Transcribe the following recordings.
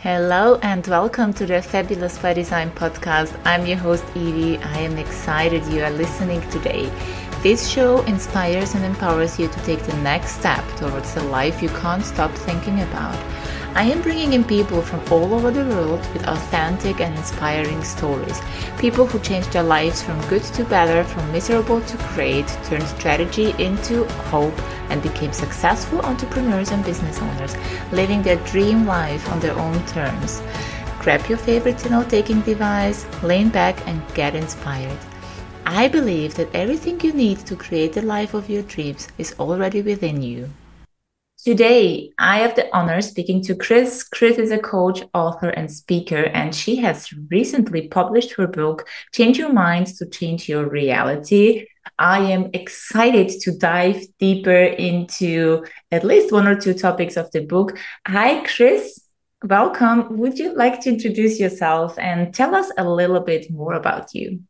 Hello and welcome to the Fabulous by Design podcast. I'm your host Evie. I am excited you are listening today. This show inspires and empowers you to take the next step towards the life you can't stop thinking about. I am bringing in people from all over the world with authentic and inspiring stories. People who changed their lives from good to better, from miserable to great, turned strategy into hope, and became successful entrepreneurs and business owners, living their dream life on their own terms. Grab your favorite note taking device, lean back, and get inspired. I believe that everything you need to create the life of your dreams is already within you. Today, I have the honor speaking to Kris. Kris is a coach, author, and speaker, and she has recently published her book, Change Your Mind to Change Your Reality. I am excited to dive deeper into at least one or two topics of the book. Hi, Kris. Welcome. Would you like to introduce yourself and tell us a little bit more about you?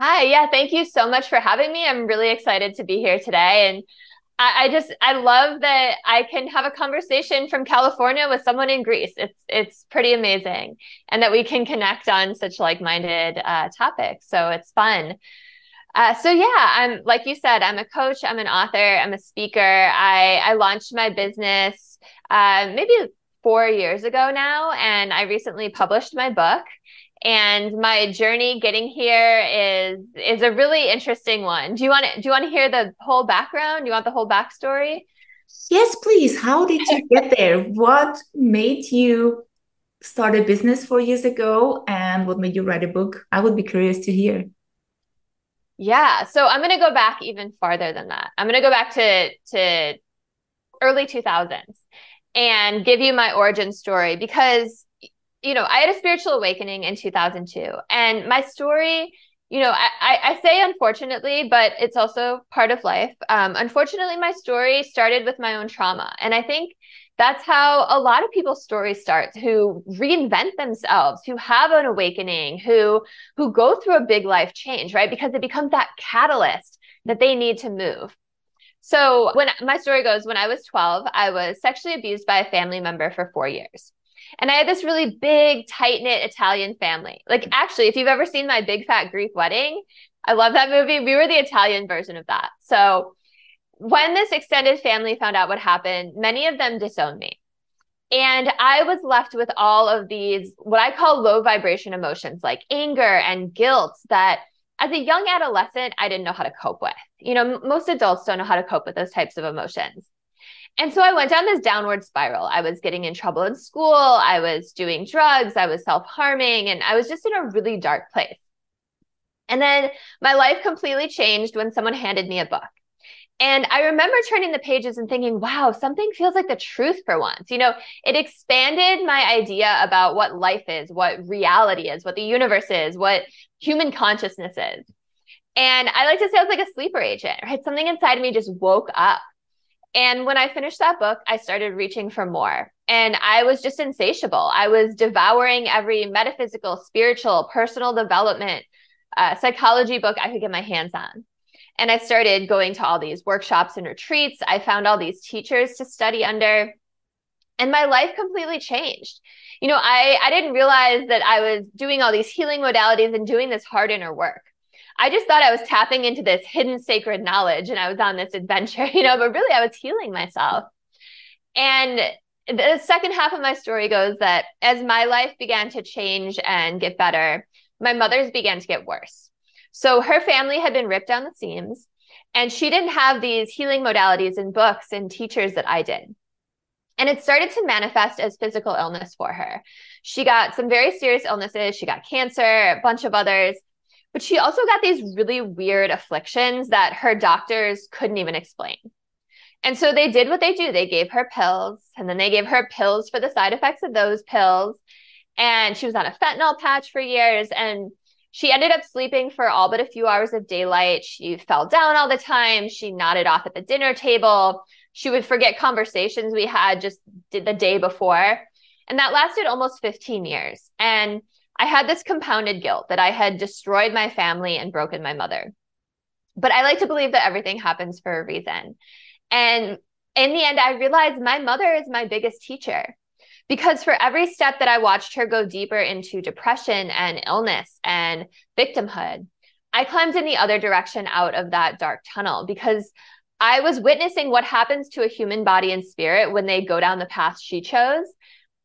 Hi, yeah, thank you so much for having me. I'm really excited to be here today. And I, I just I love that I can have a conversation from California with someone in Greece. It's it's pretty amazing, and that we can connect on such like-minded uh, topics. So it's fun. Uh, so yeah, I'm like you said, I'm a coach, I'm an author, I'm a speaker. I I launched my business uh, maybe four years ago now, and I recently published my book and my journey getting here is is a really interesting one. Do you want to do you want to hear the whole background? Do you want the whole backstory? Yes, please. How did you get there? What made you start a business four years ago, and what made you write a book? I would be curious to hear. Yeah, so I'm going to go back even farther than that. I'm going to go back to to early 2000s and give you my origin story because you know, I had a spiritual awakening in 2002. And my story, you know, I, I say unfortunately, but it's also part of life. Um, unfortunately, my story started with my own trauma. And I think that's how a lot of people's stories start who reinvent themselves who have an awakening who who go through a big life change right because it becomes that catalyst that they need to move so when my story goes when i was 12 i was sexually abused by a family member for 4 years and I had this really big, tight knit Italian family. Like, mm. actually, if you've ever seen my Big Fat Greek Wedding, I love that movie. We were the Italian version of that. So, when this extended family found out what happened, many of them disowned me. And I was left with all of these, what I call low vibration emotions like anger and guilt that as a young adolescent, I didn't know how to cope with. You know, most adults don't know how to cope with those types of emotions. And so I went down this downward spiral. I was getting in trouble in school. I was doing drugs. I was self harming. And I was just in a really dark place. And then my life completely changed when someone handed me a book. And I remember turning the pages and thinking, wow, something feels like the truth for once. You know, it expanded my idea about what life is, what reality is, what the universe is, what human consciousness is. And I like to say I was like a sleeper agent, right? Something inside of me just woke up and when I finished that book, I started reaching for more. And I was just insatiable. I was devouring every metaphysical, spiritual, personal development, uh, psychology book I could get my hands on. And I started going to all these workshops and retreats. I found all these teachers to study under. And my life completely changed. You know, I, I didn't realize that I was doing all these healing modalities and doing this hard inner work. I just thought I was tapping into this hidden sacred knowledge and I was on this adventure, you know, but really I was healing myself. And the second half of my story goes that as my life began to change and get better, my mother's began to get worse. So her family had been ripped down the seams and she didn't have these healing modalities and books and teachers that I did. And it started to manifest as physical illness for her. She got some very serious illnesses. She got cancer, a bunch of others. But she also got these really weird afflictions that her doctors couldn't even explain. And so they did what they do. They gave her pills and then they gave her pills for the side effects of those pills. And she was on a fentanyl patch for years. And she ended up sleeping for all but a few hours of daylight. She fell down all the time. She nodded off at the dinner table. She would forget conversations we had just the day before. And that lasted almost 15 years. And I had this compounded guilt that I had destroyed my family and broken my mother. But I like to believe that everything happens for a reason. And in the end, I realized my mother is my biggest teacher because for every step that I watched her go deeper into depression and illness and victimhood, I climbed in the other direction out of that dark tunnel because I was witnessing what happens to a human body and spirit when they go down the path she chose.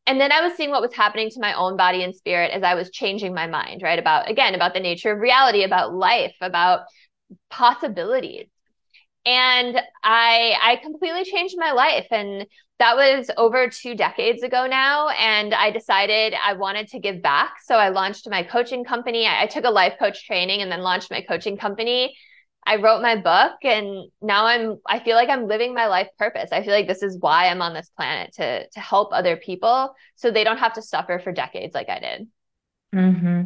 And then I was seeing what was happening to my own body and spirit as I was changing my mind, right? About, again, about the nature of reality, about life, about possibilities. And I, I completely changed my life. And that was over two decades ago now. And I decided I wanted to give back. So I launched my coaching company. I, I took a life coach training and then launched my coaching company I wrote my book and now I'm I feel like I'm living my life purpose. I feel like this is why I'm on this planet to to help other people so they don't have to suffer for decades like I did. Mm-hmm.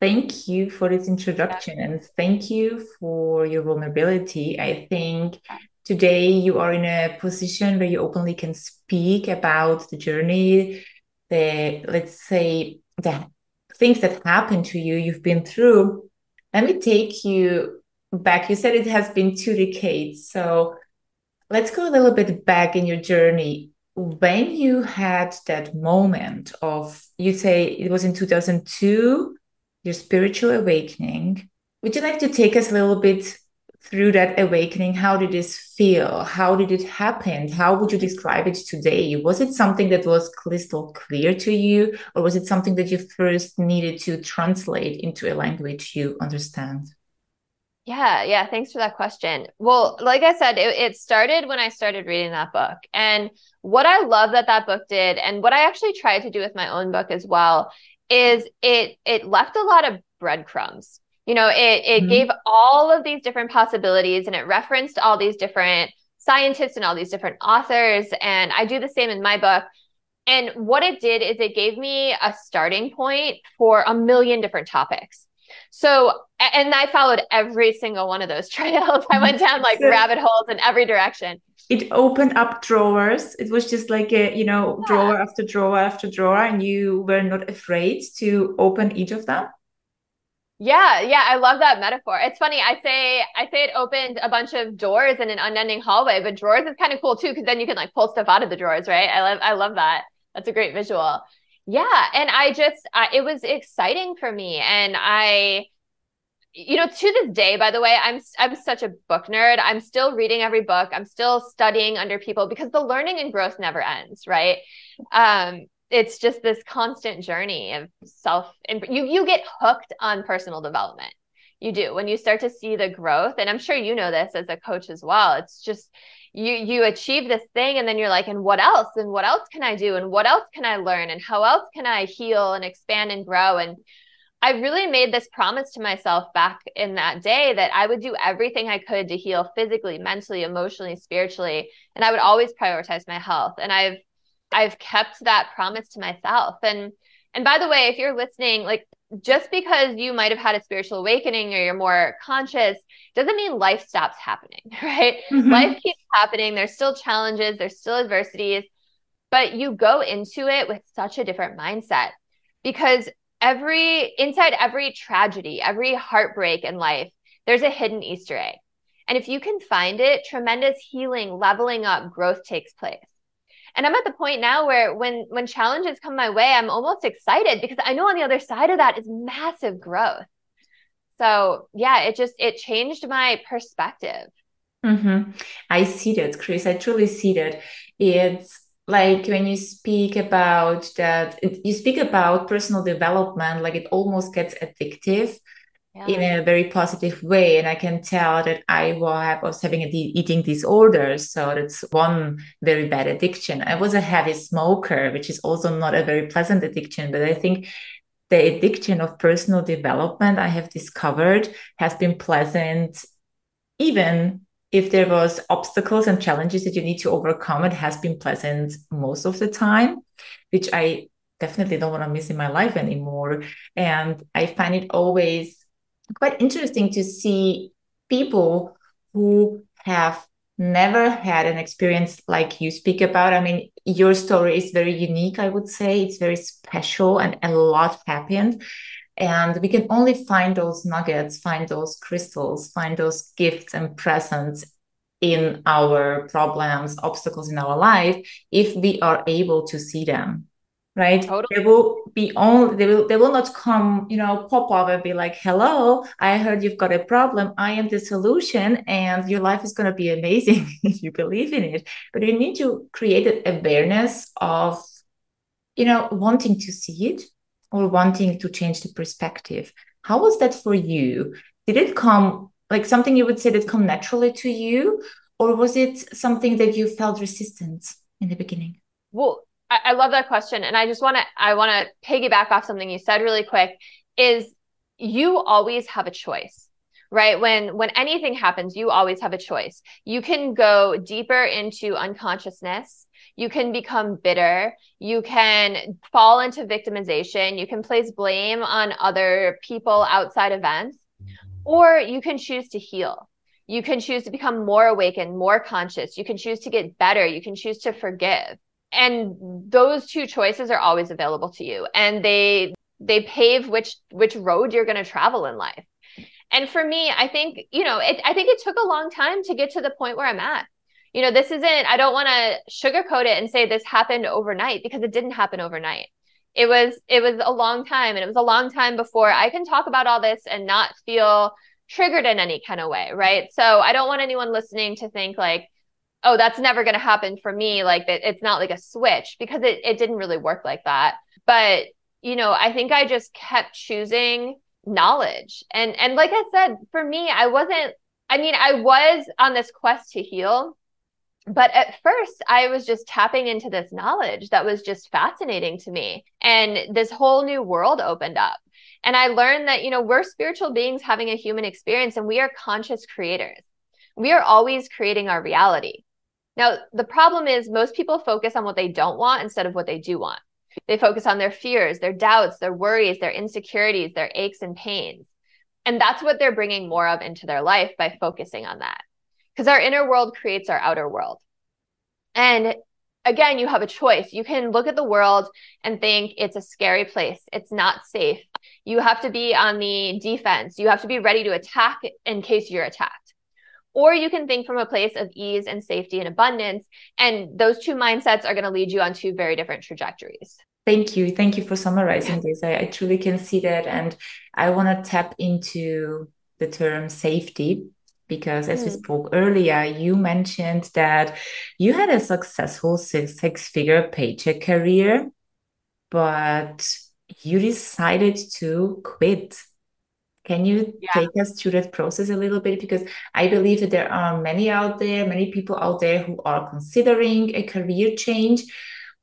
Thank you for this introduction and thank you for your vulnerability. I think today you are in a position where you openly can speak about the journey, the let's say the things that happened to you, you've been through. Let me take you back. You said it has been two decades. So let's go a little bit back in your journey. When you had that moment of, you say it was in 2002, your spiritual awakening. Would you like to take us a little bit through that awakening? How did this feel? How did it happen? How would you describe it today? Was it something that was crystal clear to you, or was it something that you first needed to translate into a language you understand? Yeah, yeah. Thanks for that question. Well, like I said, it, it, started when I started reading that book. And what I love that that book did, and what I actually tried to do with my own book as well, is it it left a lot of breadcrumbs. You know, it it mm-hmm. gave all of these different possibilities, and it referenced all these different scientists and all these different authors. And I do the same in my book. And what it did is it gave me a starting point for a million different topics. So, and I followed every single one of those trails. I went down like rabbit holes in every direction. It opened up drawers. It was just like a, you know, yeah. drawer after drawer after drawer, and you were not afraid to open each of them. Yeah, yeah, I love that metaphor. It's funny. I say I say it opened a bunch of doors in an unending hallway, but drawers is kind of cool too because then you can like pull stuff out of the drawers, right? I love I love that. That's a great visual yeah and i just I, it was exciting for me and i you know to this day by the way i'm i'm such a book nerd. I'm still reading every book. I'm still studying under people because the learning and growth never ends right? Um it's just this constant journey of self and you you get hooked on personal development. You do. When you start to see the growth and i'm sure you know this as a coach as well it's just you you achieve this thing and then you're like and what else? And what else can i do? And what else can i learn? And how else can i heal and expand and grow? And i really made this promise to myself back in that day that i would do everything i could to heal physically mentally emotionally spiritually and i would always prioritize my health. And i've i've kept that promise to myself. And and by the way if you're listening like just because you might have had a spiritual awakening or you're more conscious doesn't mean life stops happening, right? Mm-hmm. Life keeps happening. There's still challenges, there's still adversities, but you go into it with such a different mindset because every inside every tragedy, every heartbreak in life, there's a hidden Easter egg. And if you can find it, tremendous healing, leveling up, growth takes place and i'm at the point now where when when challenges come my way i'm almost excited because i know on the other side of that is massive growth. So yeah it just it changed my perspective. Mm-hmm. i see that Kris. I truly see that. It's like when you speak about that you speak about personal development like it almost gets addictive in a very positive way. And I can tell that I was having a eating disorder. So that's one very bad addiction. I was a heavy smoker, which is also not a very pleasant addiction. But I think the addiction of personal development I have discovered has been pleasant, even if there was obstacles and challenges that you need to overcome. It has been pleasant most of the time, which I definitely don't want to miss in my life anymore. And I find it always quite interesting to see people who have never had an experience like you speak about. I mean, your story is very unique, I would say. It's very special and a lot happened. And we can only find those nuggets, find those crystals, find those gifts and presents in our problems, obstacles in our life, if we are able to see them right? Totally. they will be on they will they will not come you know pop up and be like hello i heard you've got a problem. I am the solution and your life is going to be amazing if you believe in it. But you need to create an awareness of you know wanting to see it or wanting to change the perspective. How was that for you? Did it come like something you would say that come naturally to you or was it something that you felt resistance in the beginning? Well I, I love that question. And I just want to, I want to piggyback off something you said really quick is you always have a choice right? When when anything happens you always have a choice. You can go deeper into unconsciousness. You can become bitter. You can fall into victimization. You can place blame on other people outside events. Or you can choose to heal. You can choose to become more awakened more conscious. You can choose to get better. You can choose to forgive and those two choices are always available to you. And they they pave which which road you're going to travel in life. And for me i think you know it, i think it took a long time to get to the point where i'm at. You know this isn't i don't want to sugarcoat it and say this happened overnight because it didn't happen overnight. It was it was a long time and it was a long time before i can talk about all this and not feel triggered in any kind of way right? So i don't want anyone listening to think like oh, that's never going to happen for me. Like that, it's not like a switch because it, it didn't really work like that. But, you know, I think I just kept choosing knowledge. And, and like I said, for me, I wasn't, I mean, I was on this quest to heal. But at first, I was just tapping into this knowledge that was just fascinating to me. And this whole new world opened up. And I learned that, you know, we're spiritual beings having a human experience and we are conscious creators. We are always creating our reality. Now, the problem is most people focus on what they don't want instead of what they do want. They focus on their fears, their doubts, their worries, their insecurities, their aches and pains. And that's what they're bringing more of into their life by focusing on that. Because our inner world creates our outer world. And again, you have a choice. You can look at the world and think it's a scary place. It's not safe. You have to be on the defense. You have to be ready to attack in case you're attacked. Or you can think from a place of ease and safety and abundance. And those two mindsets are going to lead you on two very different trajectories. Thank you. Thank you for summarizing this. I, I truly can see that. And I want to tap into the term safety because as mm. we spoke earlier, you mentioned that you had a successful six, six figure paycheck career, but you decided to quit can you yeah. take us through that process a little bit? Because I believe that there are many out there, many people out there who are considering a career change,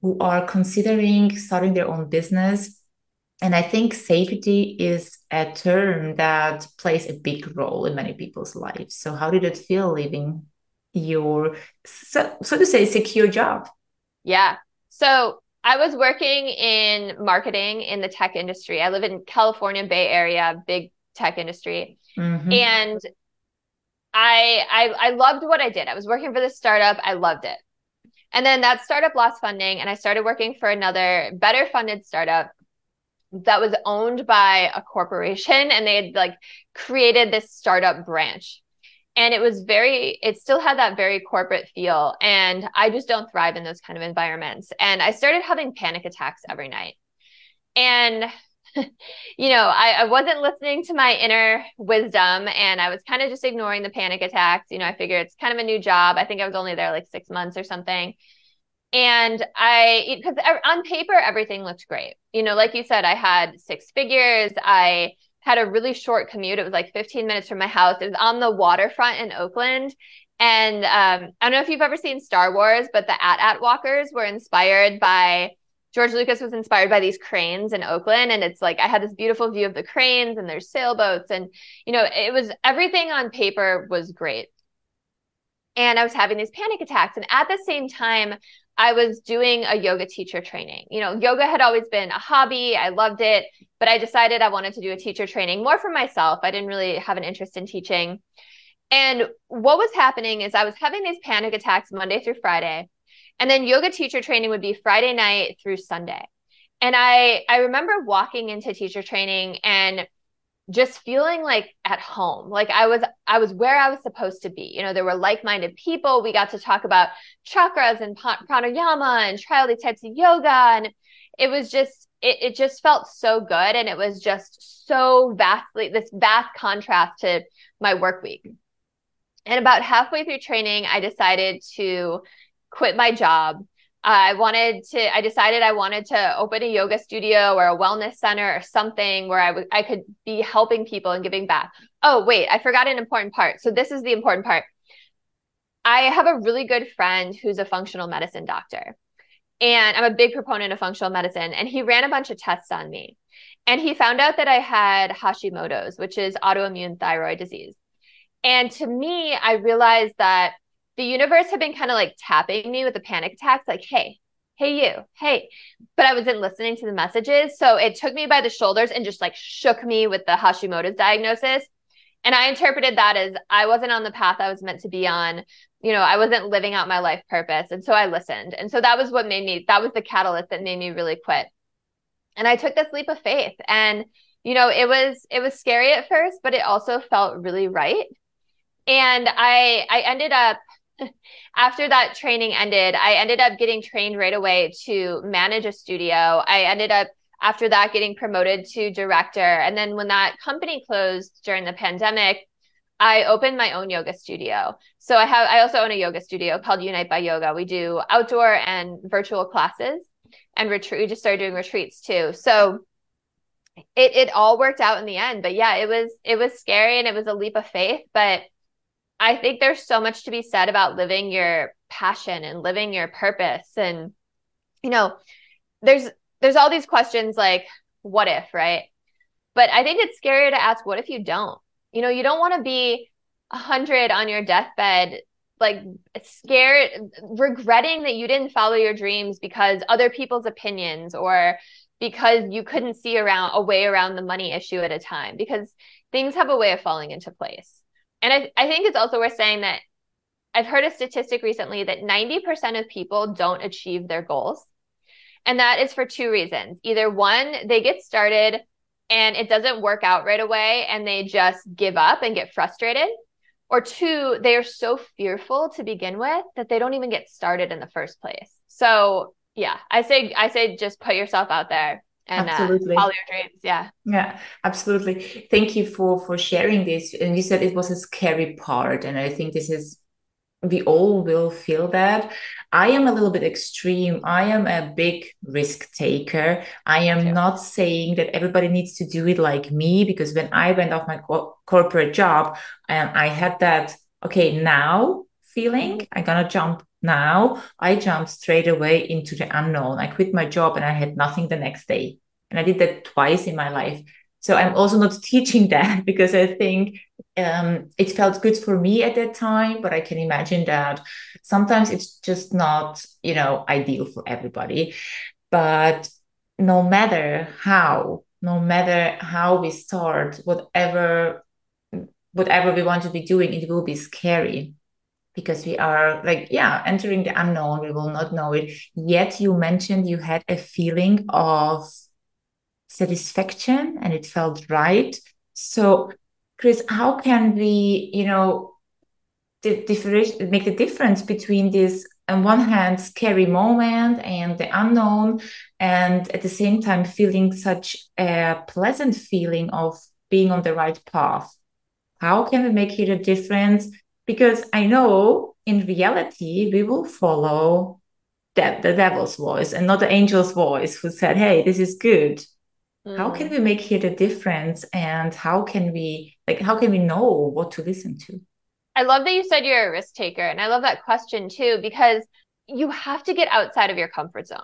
who are considering starting their own business. And I think safety is a term that plays a big role in many people's lives. So, how did it feel leaving your, so, so to say, secure job? Yeah. So, I was working in marketing in the tech industry. I live in California Bay Area, big tech industry. Mm-hmm. And I, I I loved what I did. I was working for this startup. I loved it. And then that startup lost funding and I started working for another better funded startup that was owned by a corporation and they had like created this startup branch. And it was very it still had that very corporate feel and I just don't thrive in those kind of environments. And I started having panic attacks every night. And you know, I, I wasn't listening to my inner wisdom and I was kind of just ignoring the panic attacks. You know, I figured it's kind of a new job. I think I was only there like six months or something. And I, because on paper, everything looked great. You know, like you said, I had six figures. I had a really short commute. It was like 15 minutes from my house. It was on the waterfront in Oakland. And um, I don't know if you've ever seen Star Wars, but the AT-AT walkers were inspired by George Lucas was inspired by these cranes in Oakland. And it's like I had this beautiful view of the cranes and there's sailboats. And, you know, it was everything on paper was great. And I was having these panic attacks. And at the same time, I was doing a yoga teacher training. You know, yoga had always been a hobby. I loved it, but I decided I wanted to do a teacher training more for myself. I didn't really have an interest in teaching. And what was happening is I was having these panic attacks Monday through Friday. And then yoga teacher training would be Friday night through Sunday. And I I remember walking into teacher training and just feeling like at home like i was i was where i was supposed to be. You know there were like-minded people. We got to talk about chakras and pranayama and try all these types of yoga. And it was just it, it just felt so good. And it was just so vastly this vast contrast to my work week. And about halfway through training i decided to quit my job I wanted to, I decided I wanted to open a yoga studio or a wellness center or something where I, w- I could be helping people and giving back. Oh, wait, I forgot an important part. So, this is the important part. I have a really good friend who's a functional medicine doctor, and I'm a big proponent of functional medicine. And he ran a bunch of tests on me, and he found out that I had Hashimoto's, which is autoimmune thyroid disease. And to me, I realized that the universe had been kind of like tapping me with the panic attacks, like, hey, hey, you, hey. But I wasn't listening to the messages. So it took me by the shoulders and just like shook me with the Hashimoto's diagnosis. And I interpreted that as I wasn't on the path I was meant to be on. You know, I wasn't living out my life purpose. And so I listened. And so that was what made me, that was the catalyst that made me really quit. And I took this leap of faith. And, you know, it was, it was scary at first, but it also felt really right. And I, I ended up after that training ended, I ended up getting trained right away to manage a studio. I ended up after that getting promoted to director. And then when that company closed during the pandemic, I opened my own yoga studio. So I have I also own a yoga studio called Unite by Yoga. We do outdoor and virtual classes and retreat we just started doing retreats too. So it it all worked out in the end. But yeah, it was it was scary and it was a leap of faith, but I think there's so much to be said about living your passion and living your purpose. And, you know, there's, there's all these questions like, what if, right? But I think it's scarier to ask, what if you don't? You know, you don't want to be a hundred on your deathbed, like scared, regretting that you didn't follow your dreams because other people's opinions or because you couldn't see around a way around the money issue at a time because things have a way of falling into place. And I, I think it's also worth saying that I've heard a statistic recently that 90% of people don't achieve their goals. And that is for two reasons. Either one, they get started and it doesn't work out right away and they just give up and get frustrated. Or two, they are so fearful to begin with that they don't even get started in the first place. So yeah, I say I say just put yourself out there and uh, absolutely. Uh, follow your dreams. Yeah. Yeah, absolutely. Thank you for for sharing this. And you said it was a scary part, and I think this is we all will feel that. I am a little bit extreme. I am a big risk taker. I am not saying that everybody needs to do it like me because when I went off my co- corporate job, and um, I had that okay now feeling. Mm-hmm. I'm gonna jump now I jumped straight away into the unknown. I quit my job and I had nothing the next day. And I did that twice in my life. So I'm also not teaching that because I think um, it felt good for me at that time, but I can imagine that sometimes it's just not, you know, ideal for everybody. But no matter how, no matter how we start, whatever whatever we want to be doing, it will be scary because we are like yeah entering the unknown. We will not know it yet. You mentioned you had a feeling of satisfaction and it felt right. So Kris how can we you know differentiate make the difference between this on one hand scary moment and the unknown and at the same time feeling such a pleasant feeling of being on the right path? How can we make it a difference because I know in reality we will follow the, the devil's voice and not the angel's voice who said, Hey, this is good. Mm. How can mm. we make here the difference? And how can we like how can we know what to listen to? I love that you said you're a risk taker. And I love that question too, because you have to get outside of your comfort zone.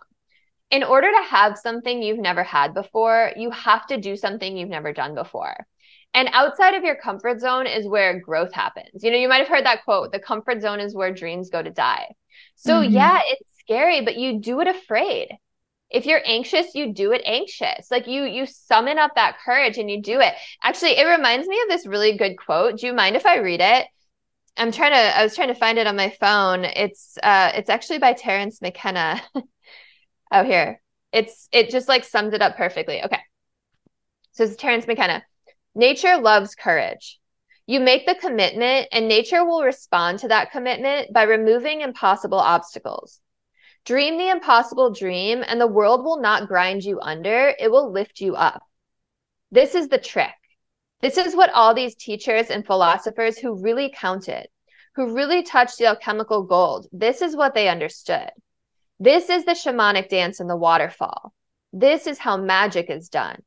In order to have something you've never had before, you have to do something you've never done before. And outside of your comfort zone is where growth happens. You know, you might have heard that quote the comfort zone is where dreams go to die. So, mm-hmm. yeah, it's scary, but you do it afraid. If you're anxious, you do it anxious. Like you you summon up that courage and you do it. Actually, it reminds me of this really good quote. Do you mind if I read it? I'm trying to I was trying to find it on my phone. It's uh it's actually by Terence McKenna. oh here. It's it just like sums it up perfectly. Okay. So it's Terence McKenna. Nature loves courage. You make the commitment, and nature will respond to that commitment by removing impossible obstacles. Dream the impossible dream, and the world will not grind you under, it will lift you up. This is the trick. This is what all these teachers and philosophers who really counted, who really touched the alchemical gold, this is what they understood. This is the shamanic dance in the waterfall. This is how magic is done.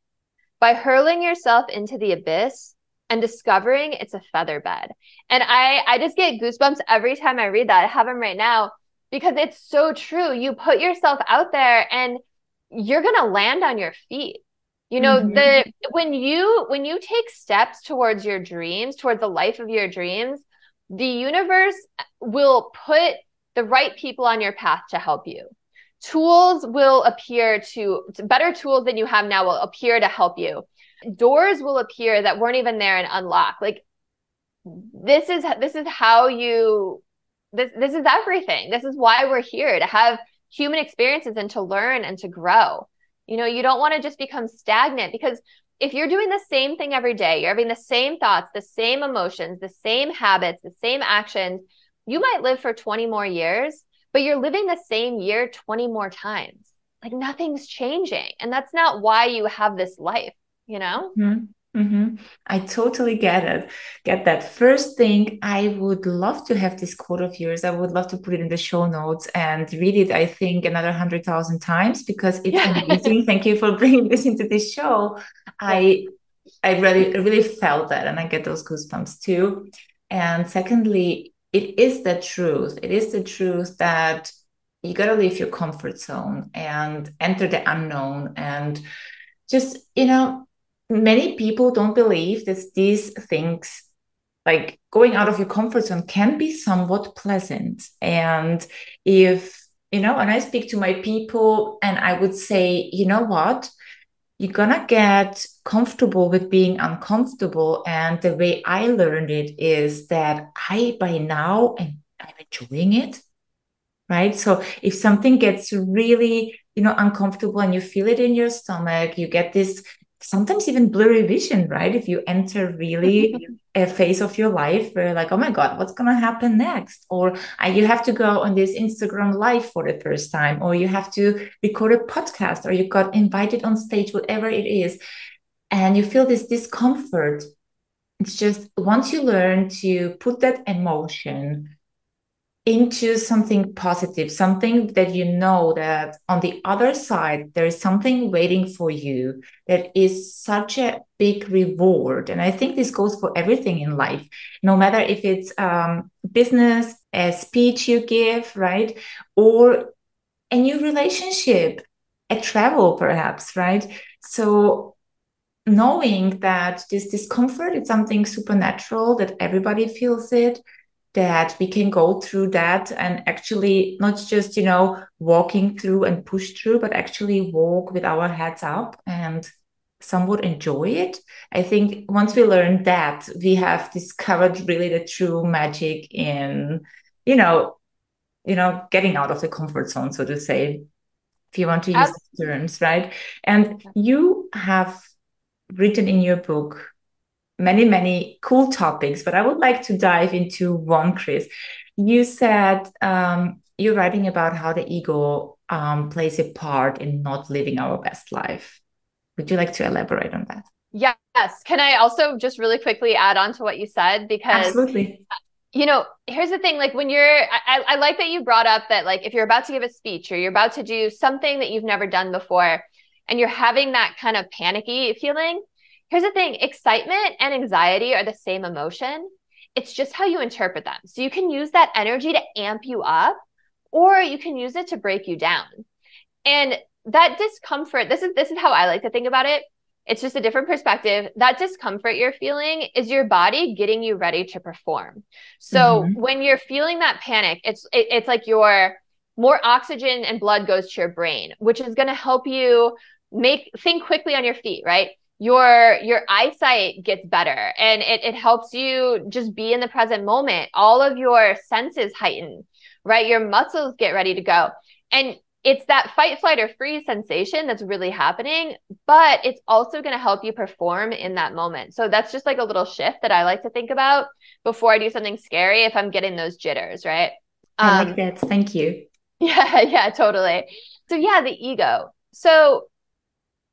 By hurling yourself into the abyss and discovering it's a feather bed. And I, I just get goosebumps every time I read that. I have them right now because it's so true. You put yourself out there and you're going to land on your feet. You know, mm-hmm. the when you when you take steps towards your dreams, towards the life of your dreams, the universe will put the right people on your path to help you. Tools will appear to better tools than you have now will appear to help you. Doors will appear that weren't even there and unlock. Like this is this is how you this this is everything. This is why we're here to have human experiences and to learn and to grow. You know, you don't want to just become stagnant because if you're doing the same thing every day, you're having the same thoughts, the same emotions, the same habits, the same actions, you might live for 20 more years, but you're living the same year 20 more times. Like nothing's changing. And that's not why you have this life, you know? Mm-hmm. Mm-hmm. I totally get it. Get that. First thing, I would love to have this quote of yours. I would love to put it in the show notes and read it, I think, another 100,000 times because it's yeah. amazing. Thank you for bringing this into this show. I I really, really felt that and I get those goosebumps too. And secondly, it is the truth. It is the truth that you got to leave your comfort zone and enter the unknown. And just, you know, many people don't believe that these things like going out of your comfort zone can be somewhat pleasant. And if you know and i speak to my people and i would say you know what you're gonna get comfortable with being uncomfortable and the way i learned it is that i by now and i'm enjoying it right? So if something gets really you know uncomfortable and you feel it in your stomach you get this sometimes even blurry vision, right? If you enter really a phase of your life where like, oh my God, what's going to happen next? Or uh, you have to go on this Instagram live for the first time, or you have to record a podcast, or you got invited on stage, whatever it is. And you feel this discomfort. It's just once you learn to put that emotion into something positive, something that you know that on the other side, there is something waiting for you that is such a big reward. And I think this goes for everything in life, no matter if it's um, business, a speech you give, right? Or a new relationship, a travel, perhaps, right? So knowing that this discomfort is something supernatural, that everybody feels it, that we can go through that and actually not just you know walking through and push through but actually walk with our heads up and somewhat enjoy it. I think once we learn that we have discovered really the true magic in you know you know getting out of the comfort zone so to say if you want to use the terms right? And you have written in your book many, many cool topics, but I would like to dive into one, Kris. You said um, you're writing about how the ego um, plays a part in not living our best life. Would you like to elaborate on that? Yes. Can I also just really quickly add on to what you said? Because absolutely. You know, here's the thing. Like when you're, I, I like that you brought up that like if you're about to give a speech or you're about to do something that you've never done before, and you're having that kind of panicky feeling, Here's the thing excitement and anxiety are the same emotion. It's just how you interpret them. So you can use that energy to amp you up, or you can use it to break you down. And that discomfort, this is this is how I like to think about it. It's just a different perspective. That discomfort you're feeling is your body getting you ready to perform. So mm-hmm. when you're feeling that panic, it's it, it's like your more oxygen and blood goes to your brain, which is going to help you make think quickly on your feet, right? Your your eyesight gets better and it, it helps you just be in the present moment all of your senses heighten right your muscles get ready to go and it's that fight, flight, or freeze sensation that's really happening, but it's also going to help you perform in that moment. So that's just like a little shift that I like to think about before I do something scary if I'm getting those jitters, right? I like um, that. Thank you. Yeah, yeah, totally. So yeah, the ego. So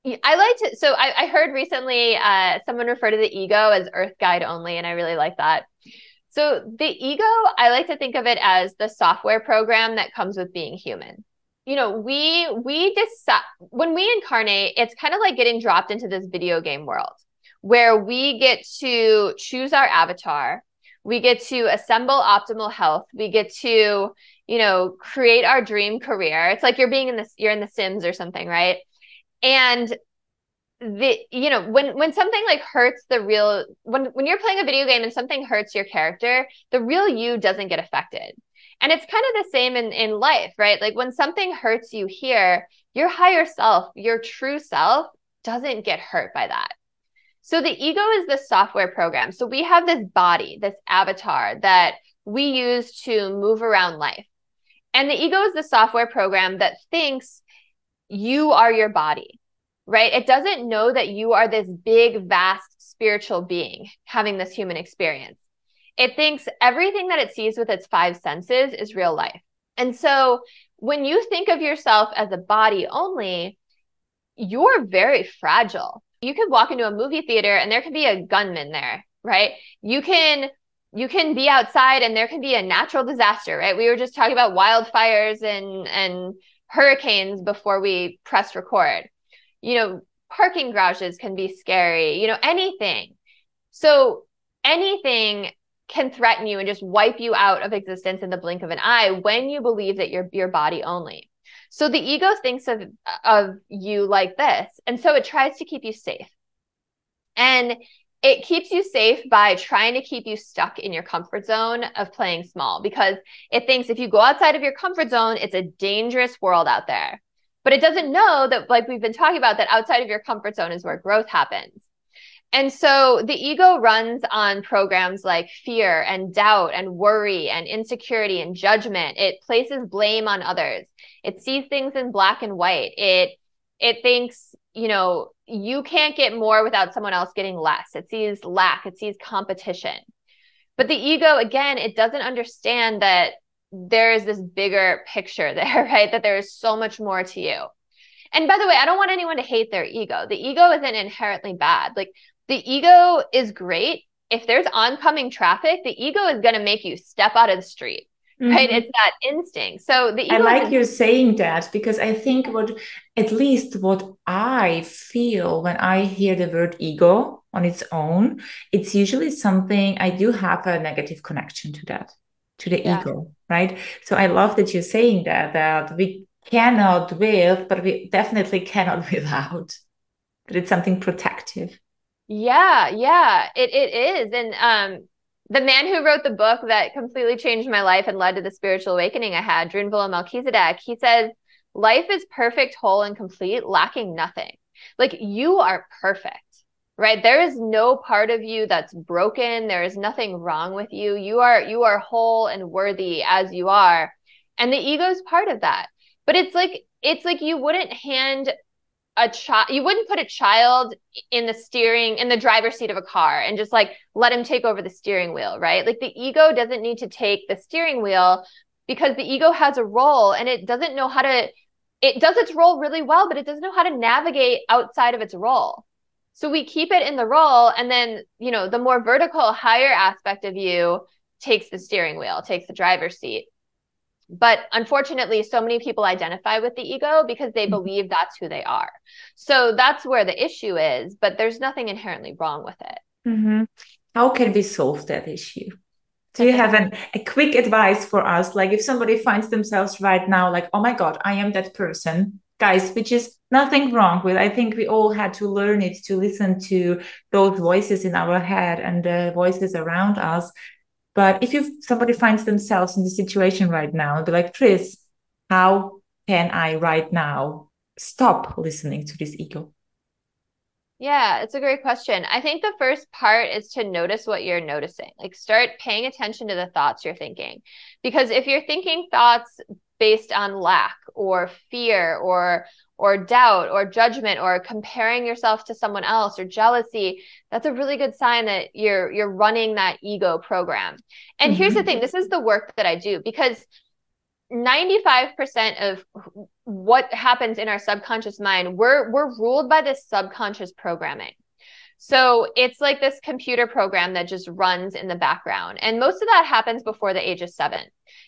I like to. So I, I heard recently uh, someone refer to the ego as Earth Guide only, and I really like that. So the ego, I like to think of it as the software program that comes with being human. You know, we we decide when we incarnate, it's kind of like getting dropped into this video game world where we get to choose our avatar, we get to assemble optimal health, we get to, you know, create our dream career. It's like you're being in this, you're in the Sims or something, right? And the you know when when something like hurts the real when when you're playing a video game and something hurts your character the real you doesn't get affected. And it's kind of the same in in life right? Like when something hurts you here your higher self your true self doesn't get hurt by that. So the ego is the software program. So we have this body this avatar that we use to move around life. And the ego is the software program that thinks you are your body, right? It doesn't know that you are this big, vast spiritual being having this human experience. It thinks everything that it sees with its five senses is real life. And so when you think of yourself as a body only, you're very fragile. You could walk into a movie theater and there could be a gunman there, right? You can you can be outside and there can be a natural disaster, right? We were just talking about wildfires and and hurricanes before we press record. You know, parking garages can be scary, you know, anything. So anything can threaten you and just wipe you out of existence in the blink of an eye when you believe that you're your body only. So the ego thinks of of you like this, and so it tries to keep you safe. And it keeps you safe by trying to keep you stuck in your comfort zone of playing small because it thinks if you go outside of your comfort zone, it's a dangerous world out there. But it doesn't know that, like we've been talking about, that outside of your comfort zone is where growth happens. And so the ego runs on programs like fear and doubt and worry and insecurity and judgment. It places blame on others. It sees things in black and white. It it thinks, you know, you can't get more without someone else getting less. It sees lack, it sees competition. But the ego, again, it doesn't understand that there is this bigger picture there, right? That there is so much more to you. And by the way, I don't want anyone to hate their ego. The ego isn't inherently bad. Like the ego is great. If there's oncoming traffic, the ego is going to make you step out of the street mm-hmm. right it's that instinct. So the i like you saying that because i think what at least what i feel when i hear the word ego on its own it's usually something i do have a negative connection to that to the yeah. ego right? So i love that you're saying that that we cannot with but we definitely cannot without that it's something protective. Yeah yeah it, it is. And um the man who wrote the book that completely changed my life and led to the spiritual awakening I had, Drunvalo Melchizedek, he says, life is perfect, whole, and complete, lacking nothing. Like you are perfect, right? There is no part of you that's broken. There is nothing wrong with you. You are, you are whole and worthy as you are. And the ego is part of that. But it's like, it's like you wouldn't hand a child you wouldn't put a child in the steering in the driver's seat of a car and just like let him take over the steering wheel right? Like the ego doesn't need to take the steering wheel because the ego has a role and it doesn't know how to it does its role really well but it doesn't know how to navigate outside of its role. So we keep it in the role and then you know the more vertical higher aspect of you takes the steering wheel takes the driver's seat but unfortunately, so many people identify with the ego because they mm-hmm. believe that's who they are. So that's where the issue is, but there's nothing inherently wrong with it. Mm-hmm. How can we solve that issue? Do you have an, a quick advice for us? Like, if somebody finds themselves right now, like, oh my God, I am that person, guys, which is nothing wrong with. I think we all had to learn it to listen to those voices in our head and the voices around us but if you somebody finds themselves in the situation right now, and be like, Kris, how can I right now stop listening to this ego? Yeah, it's a great question. I think the first part is to notice what you're noticing. Like start paying attention to the thoughts you're thinking. Because if you're thinking thoughts based on lack or fear or or doubt or judgment or comparing yourself to someone else or jealousy, that's a really good sign that you're you're running that ego program. And mm-hmm. here's the thing, this is the work that I do because 95% of what happens in our subconscious mind, we're we're ruled by this subconscious programming. So it's like this computer program that just runs in the background. And most of that happens before the age of seven.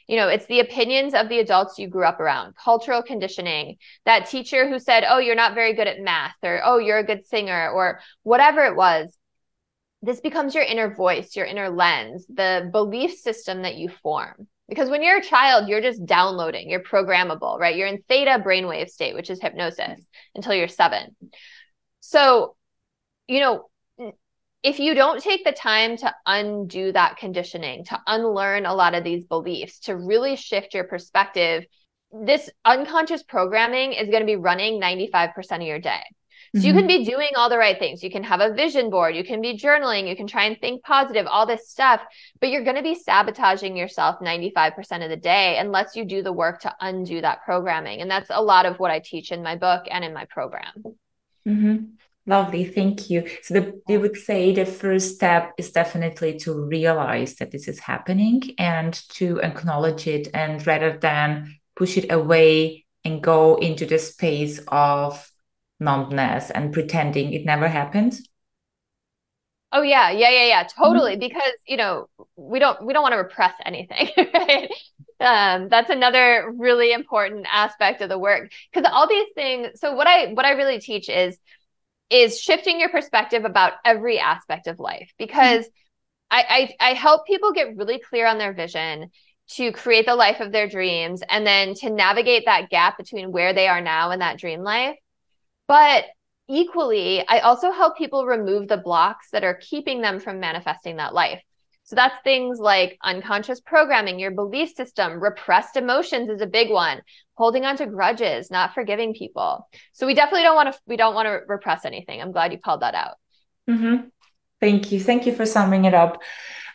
You know, it's the opinions of the adults you grew up around, cultural conditioning, that teacher who said, oh, you're not very good at math, or oh, you're a good singer, or whatever it was. This becomes your inner voice, your inner lens, the belief system that you form. Because when you're a child, you're just downloading, you're programmable, right? You're in theta brainwave state, which is hypnosis until you're seven. So, you know, if you don't take the time to undo that conditioning, to unlearn a lot of these beliefs, to really shift your perspective, this unconscious programming is going to be running 95% of your day. So mm-hmm. you can be doing all the right things. You can have a vision board, you can be journaling, you can try and think positive, all this stuff, but you're going to be sabotaging yourself 95% of the day unless you do the work to undo that programming. And that's a lot of what I teach in my book and in my program. Mm-hmm. Lovely, thank you. So the, you would say the first step is definitely to realize that this is happening and to acknowledge it, and rather than push it away and go into the space of numbness and pretending it never happened oh yeah yeah yeah yeah totally mm-hmm. because you know we don't we don't want to repress anything right um, that's another really important aspect of the work because all these things so what i what i really teach is is shifting your perspective about every aspect of life because mm-hmm. I, I i help people get really clear on their vision to create the life of their dreams and then to navigate that gap between where they are now and that dream life but equally, I also help people remove the blocks that are keeping them from manifesting that life. So that's things like unconscious programming, your belief system, repressed emotions is a big one, holding on to grudges, not forgiving people. So we definitely don't want to we don't want to repress anything. I'm glad you called that out. Mm-hmm. Thank you. Thank you for summing it up.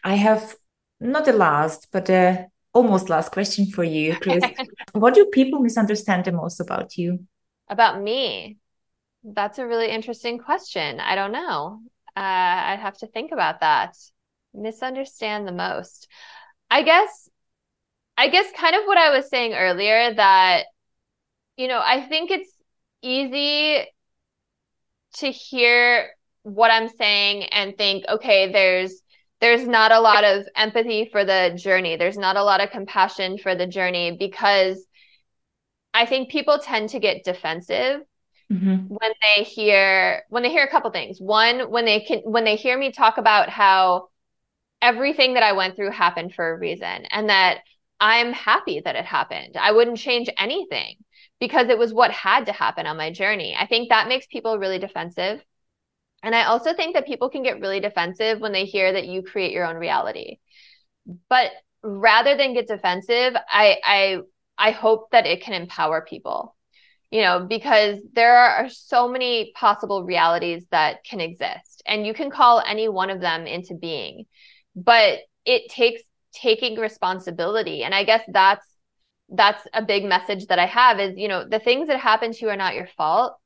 I have not the last, but the almost last question for you, Kris. what do people misunderstand the most about you? About me? That's a really interesting question. I don't know. Uh, I'd have to think about that. Misunderstand the most. I guess, I guess kind of what I was saying earlier that, you know, I think it's easy to hear what I'm saying and think, okay, there's, there's not a lot of empathy for the journey. There's not a lot of compassion for the journey because I think people tend to get defensive mm-hmm. when they hear when they hear a couple things. One, when they can when they hear me talk about how everything that I went through happened for a reason and that I'm happy that it happened. I wouldn't change anything because it was what had to happen on my journey. I think that makes people really defensive. And I also think that people can get really defensive when they hear that you create your own reality. But rather than get defensive, I I I hope that it can empower people you know, because there are so many possible realities that can exist and you can call any one of them into being. But it takes taking responsibility. And I guess that's that's a big message that I have is, you know, the things that happen to you are not your fault,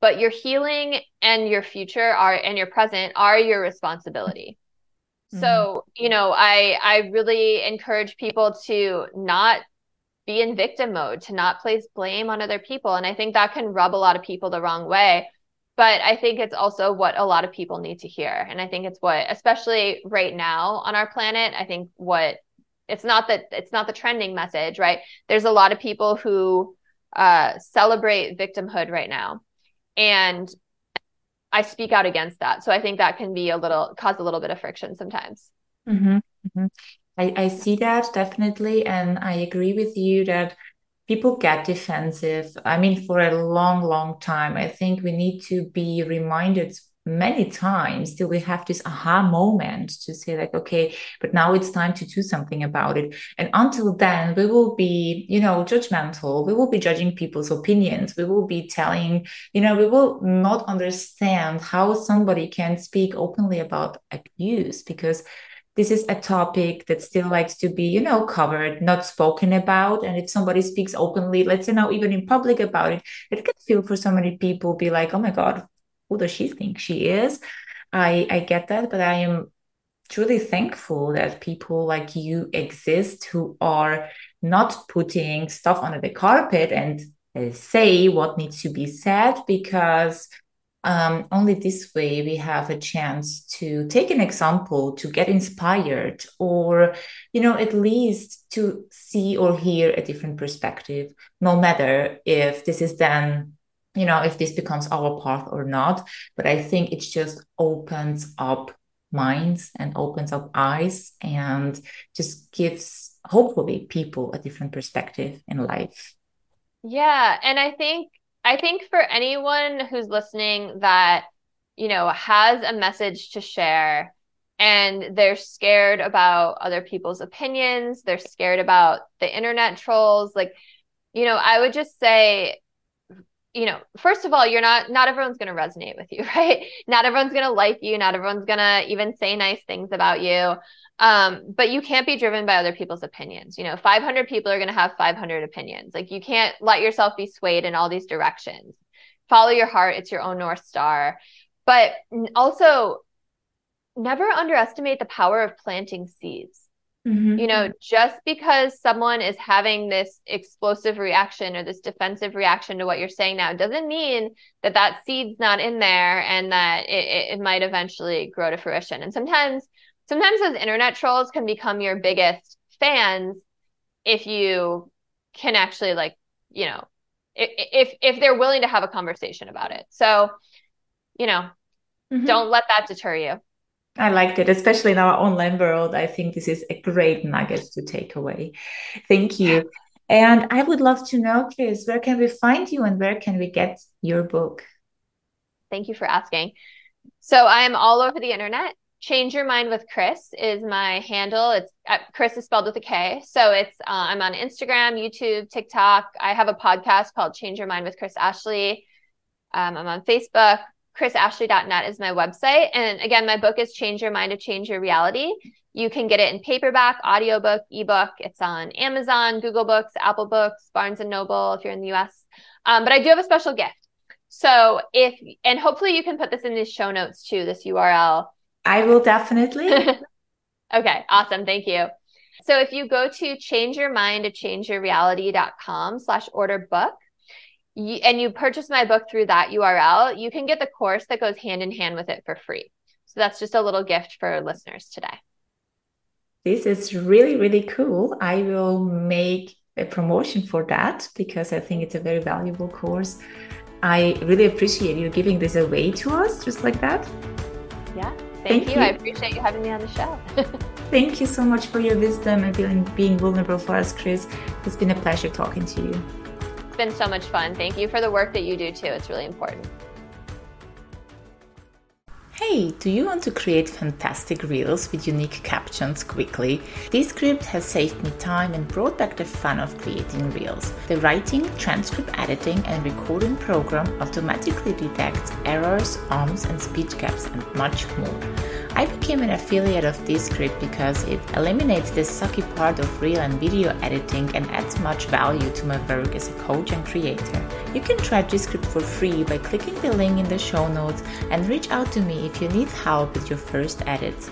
but your healing and your future are and your present are your responsibility. Mm-hmm. So, you know, I I really encourage people to not be in victim mode, to not place blame on other people. And I think that can rub a lot of people the wrong way. But I think it's also what a lot of people need to hear. And I think it's what, especially right now on our planet, I think what it's not that it's not the trending message, right? There's a lot of people who uh, celebrate victimhood right now. And I speak out against that. So I think that can be a little cause a little bit of friction sometimes. Mm-hmm. Mm-hmm. I, I see that definitely. And I agree with you that people get defensive. I mean, for a long, long time, I think we need to be reminded many times till we have this aha moment to say like okay but now it's time to do something about it. And until then we will be you know judgmental. We will be judging people's opinions. We will be telling you know we will not understand how somebody can speak openly about abuse because this is a topic that still likes to be you know covered not spoken about. And if somebody speaks openly let's say now even in public about it it can feel for so many people be like oh my god who does she think she is? I i get that but i am truly thankful that people like you exist who are not putting stuff under the carpet and uh, say what needs to be said because um, only this way we have a chance to take an example to get inspired or you know at least to see or hear a different perspective no matter if this is then you know if this becomes our path or not. But i think it just opens up minds and opens up eyes and just gives hopefully people a different perspective in life. Yeah and i think I think for anyone who's listening that, you know, has a message to share and they're scared about other people's opinions, they're scared about the internet trolls, like, you know, I would just say, you know, first of all, you're not, not everyone's going to resonate with you, right? Not everyone's going to like you. Not everyone's going to even say nice things about you. Um, but you can't be driven by other people's opinions. You know, 500 people are going to have 500 opinions. Like you can't let yourself be swayed in all these directions. Follow your heart, it's your own North Star. But also, never underestimate the power of planting seeds. Mm-hmm. You know, just because someone is having this explosive reaction or this defensive reaction to what you're saying now doesn't mean that that seed's not in there and that it, it might eventually grow to fruition. And sometimes sometimes those internet trolls can become your biggest fans if you can actually like you know if if they're willing to have a conversation about it so you know mm-hmm. don't let that deter you I liked it, especially in our online world. I think this is a great nugget to take away. Thank you. And I would love to know, Kris, where can we find you and where can we get your book? Thank you for asking. So I am all over the internet. Change Your Mind with Kris is my handle. It's uh, Kris is spelled with a K. So it's uh, I'm on Instagram, YouTube, TikTok. I have a podcast called Change Your Mind with Kris Ashley. Um, I'm on Facebook. KrisAshley.net is my website. And again, my book is Change Your Mind to Change Your Reality. You can get it in paperback, audiobook, ebook. It's on Amazon, Google Books, Apple Books, Barnes and Noble if you're in the US. Um, but I do have a special gift. So if, and hopefully you can put this in the show notes too, this URL. I will definitely. okay, awesome. Thank you. So if you go to change your mind to change your reality.com slash order book, you, and you purchase my book through that URL, you can get the course that goes hand in hand with it for free. So that's just a little gift for listeners today. This is really, really cool. I will make a promotion for that because I think it's a very valuable course. I really appreciate you giving this away to us just like that. Yeah. Thank, Thank you. you. I appreciate you having me on the show. Thank you so much for your wisdom and being, being vulnerable for us, Kris. It's been a pleasure talking to you. It's been so much fun. Thank you for the work that you do too. It's really important. Hey, do you want to create fantastic reels with unique captions quickly? Descript has saved me time and brought back the fun of creating reels. The writing, transcript editing, and recording program automatically detects errors, ums, and speech gaps, and much more. I became an affiliate of Descript because it eliminates the sucky part of reel and video editing and adds much value to my work as a coach and creator. You can try Descript for free by clicking the link in the show notes and reach out to me if you need help with your first edits.